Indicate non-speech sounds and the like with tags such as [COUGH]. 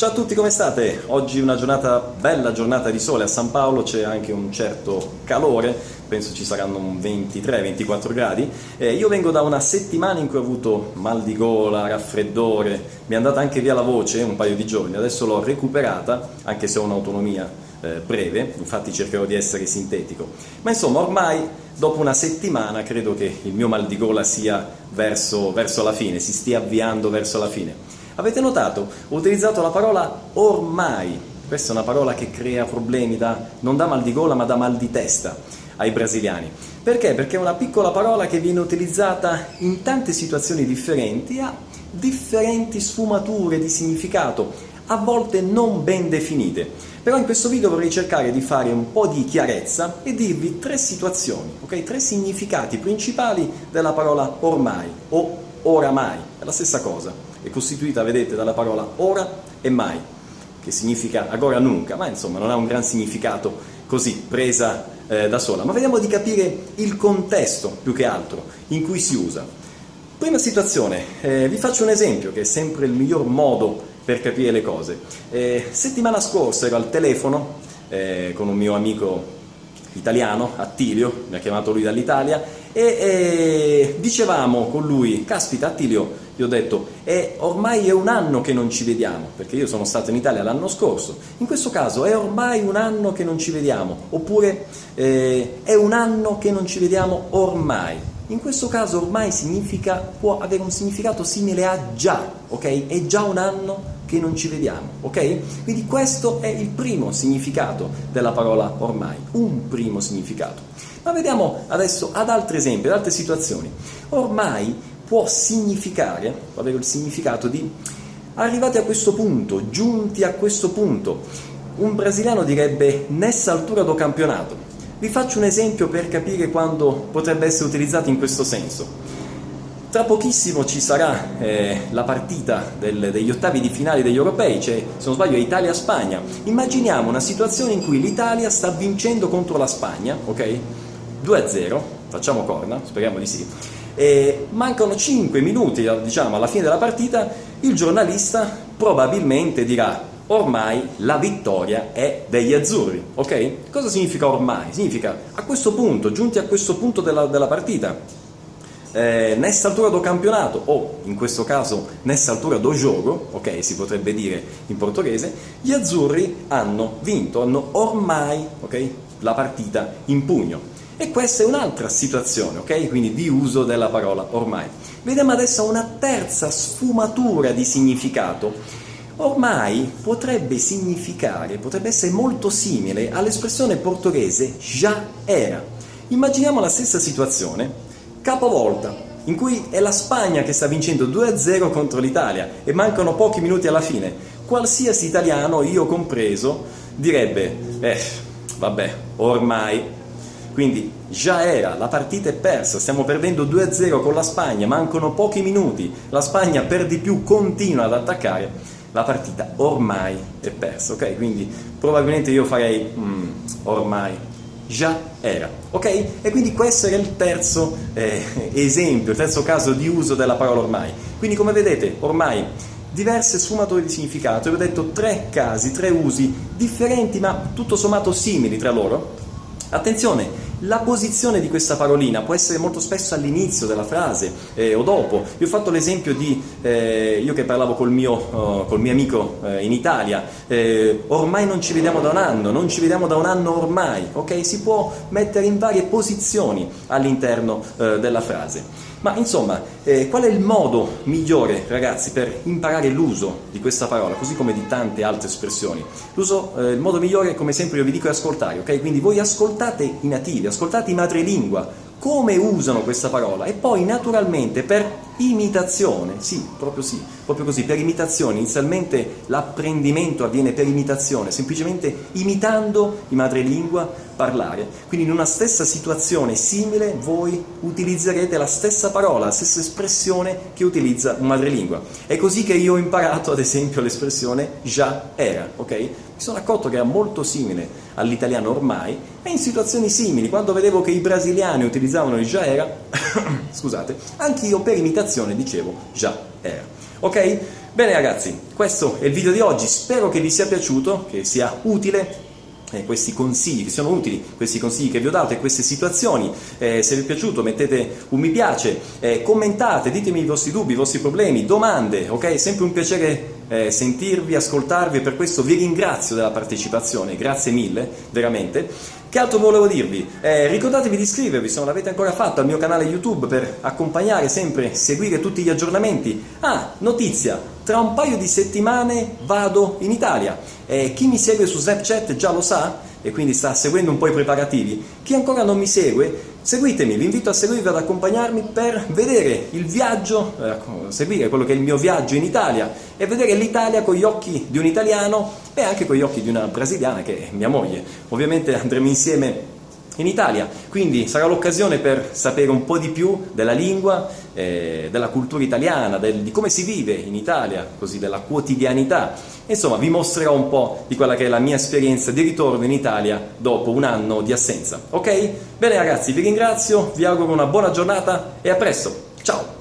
Ciao a tutti, come state? Oggi una giornata, bella giornata di sole a San Paolo, c'è anche un certo calore, penso ci saranno 23-24 gradi. Eh, io vengo da una settimana in cui ho avuto mal di gola, raffreddore, mi è andata anche via la voce un paio di giorni, adesso l'ho recuperata, anche se ho un'autonomia eh, breve, infatti cercherò di essere sintetico. Ma insomma, ormai dopo una settimana credo che il mio mal di gola sia verso, verso la fine, si stia avviando verso la fine. Avete notato? Ho utilizzato la parola ormai. Questa è una parola che crea problemi, da, non da mal di gola ma da mal di testa ai brasiliani. Perché? Perché è una piccola parola che viene utilizzata in tante situazioni differenti, ha differenti sfumature di significato, a volte non ben definite. Però in questo video vorrei cercare di fare un po' di chiarezza e dirvi tre situazioni, okay? tre significati principali della parola ormai o oramai, è la stessa cosa è costituita, vedete, dalla parola ora e mai, che significa agora nunca, ma insomma non ha un gran significato così, presa eh, da sola. Ma vediamo di capire il contesto più che altro in cui si usa. Prima situazione, eh, vi faccio un esempio che è sempre il miglior modo per capire le cose. Eh, settimana scorsa ero al telefono eh, con un mio amico italiano, Attilio, mi ha chiamato lui dall'Italia, e eh, dicevamo con lui, caspita Attilio, gli ho detto, è, ormai è un anno che non ci vediamo, perché io sono stato in Italia l'anno scorso, in questo caso è ormai un anno che non ci vediamo, oppure eh, è un anno che non ci vediamo ormai. In questo caso ormai significa, può avere un significato simile a già, ok? È già un anno che non ci vediamo, ok? Quindi questo è il primo significato della parola ormai, un primo significato. Ma vediamo adesso ad altri esempi, ad altre situazioni. Ormai può significare, può avere il significato di arrivati a questo punto, giunti a questo punto. Un brasiliano direbbe nessa altura do campionato. Vi faccio un esempio per capire quando potrebbe essere utilizzato in questo senso. Tra pochissimo ci sarà eh, la partita del, degli ottavi di finale degli europei, cioè se non sbaglio è Italia-Spagna. Immaginiamo una situazione in cui l'Italia sta vincendo contro la Spagna, ok? 2-0, facciamo corna, speriamo di sì e mancano 5 minuti diciamo, alla fine della partita, il giornalista probabilmente dirà ormai la vittoria è degli azzurri, ok? Cosa significa ormai? Significa a questo punto, giunti a questo punto della, della partita, eh, nessa altura do campionato o in questo caso nessa altura do gioco, ok, si potrebbe dire in portoghese, gli azzurri hanno vinto, hanno ormai, ok, la partita in pugno. E questa è un'altra situazione, ok? Quindi di uso della parola ormai. Vediamo adesso una terza sfumatura di significato. Ormai potrebbe significare, potrebbe essere molto simile all'espressione portoghese già era. Immaginiamo la stessa situazione, capovolta, in cui è la Spagna che sta vincendo 2-0 contro l'Italia e mancano pochi minuti alla fine. Qualsiasi italiano, io compreso, direbbe, eh, vabbè, ormai quindi già era, la partita è persa, stiamo perdendo 2-0 con la Spagna, mancano pochi minuti, la Spagna per di più continua ad attaccare, la partita ormai è persa, ok? Quindi probabilmente io farei mm, ormai, già era, ok? E quindi questo era il terzo eh, esempio, il terzo caso di uso della parola ormai. Quindi come vedete, ormai diverse sfumature di significato, vi ho detto tre casi, tre usi differenti ma tutto sommato simili tra loro. Attenzione, la posizione di questa parolina può essere molto spesso all'inizio della frase eh, o dopo. Io ho fatto l'esempio di, eh, io che parlavo col mio, uh, col mio amico eh, in Italia, eh, ormai non ci vediamo da un anno, non ci vediamo da un anno ormai, ok? Si può mettere in varie posizioni all'interno eh, della frase. Ma insomma, eh, qual è il modo migliore, ragazzi, per imparare l'uso di questa parola, così come di tante altre espressioni? L'uso, eh, il modo migliore, come sempre io vi dico, è ascoltare, ok? Quindi voi ascoltate i nativi, ascoltate i madrelingua, come usano questa parola e poi naturalmente per imitazione, sì, proprio sì, proprio così, per imitazione, inizialmente l'apprendimento avviene per imitazione, semplicemente imitando i madrelingua parlare. Quindi in una stessa situazione simile voi utilizzerete la stessa parola, la stessa espressione che utilizza un madrelingua. È così che io ho imparato ad esempio l'espressione già era, ok? Mi sono accorto che era molto simile all'italiano ormai e in situazioni simili, quando vedevo che i brasiliani utilizzavano il già era, [COUGHS] scusate, anche io per imitazione dicevo già era. Ok? Bene ragazzi, questo è il video di oggi, spero che vi sia piaciuto, che sia utile eh, questi consigli, che siano utili questi consigli che vi ho dato e queste situazioni. Eh, se vi è piaciuto mettete un mi piace, eh, commentate, ditemi i vostri dubbi, i vostri problemi, domande, ok? Sempre un piacere eh, sentirvi, ascoltarvi, per questo vi ringrazio della partecipazione, grazie mille, veramente. Che altro volevo dirvi? Eh, ricordatevi di iscrivervi se non l'avete ancora fatto al mio canale YouTube per accompagnare sempre, seguire tutti gli aggiornamenti. Ah, notizia, tra un paio di settimane vado in Italia. Eh, chi mi segue su Snapchat già lo sa e quindi sta seguendo un po' i preparativi. Chi ancora non mi segue, seguitemi, vi invito a seguirvi, ad accompagnarmi per vedere il viaggio, eh, seguire quello che è il mio viaggio in Italia e vedere l'Italia con gli occhi di un italiano e anche con gli occhi di una brasiliana che è mia moglie. Ovviamente andremo insieme in Italia, quindi sarà l'occasione per sapere un po' di più della lingua, eh, della cultura italiana, del, di come si vive in Italia, così della quotidianità. Insomma, vi mostrerò un po' di quella che è la mia esperienza di ritorno in Italia dopo un anno di assenza. Ok? Bene ragazzi, vi ringrazio, vi auguro una buona giornata e a presto. Ciao!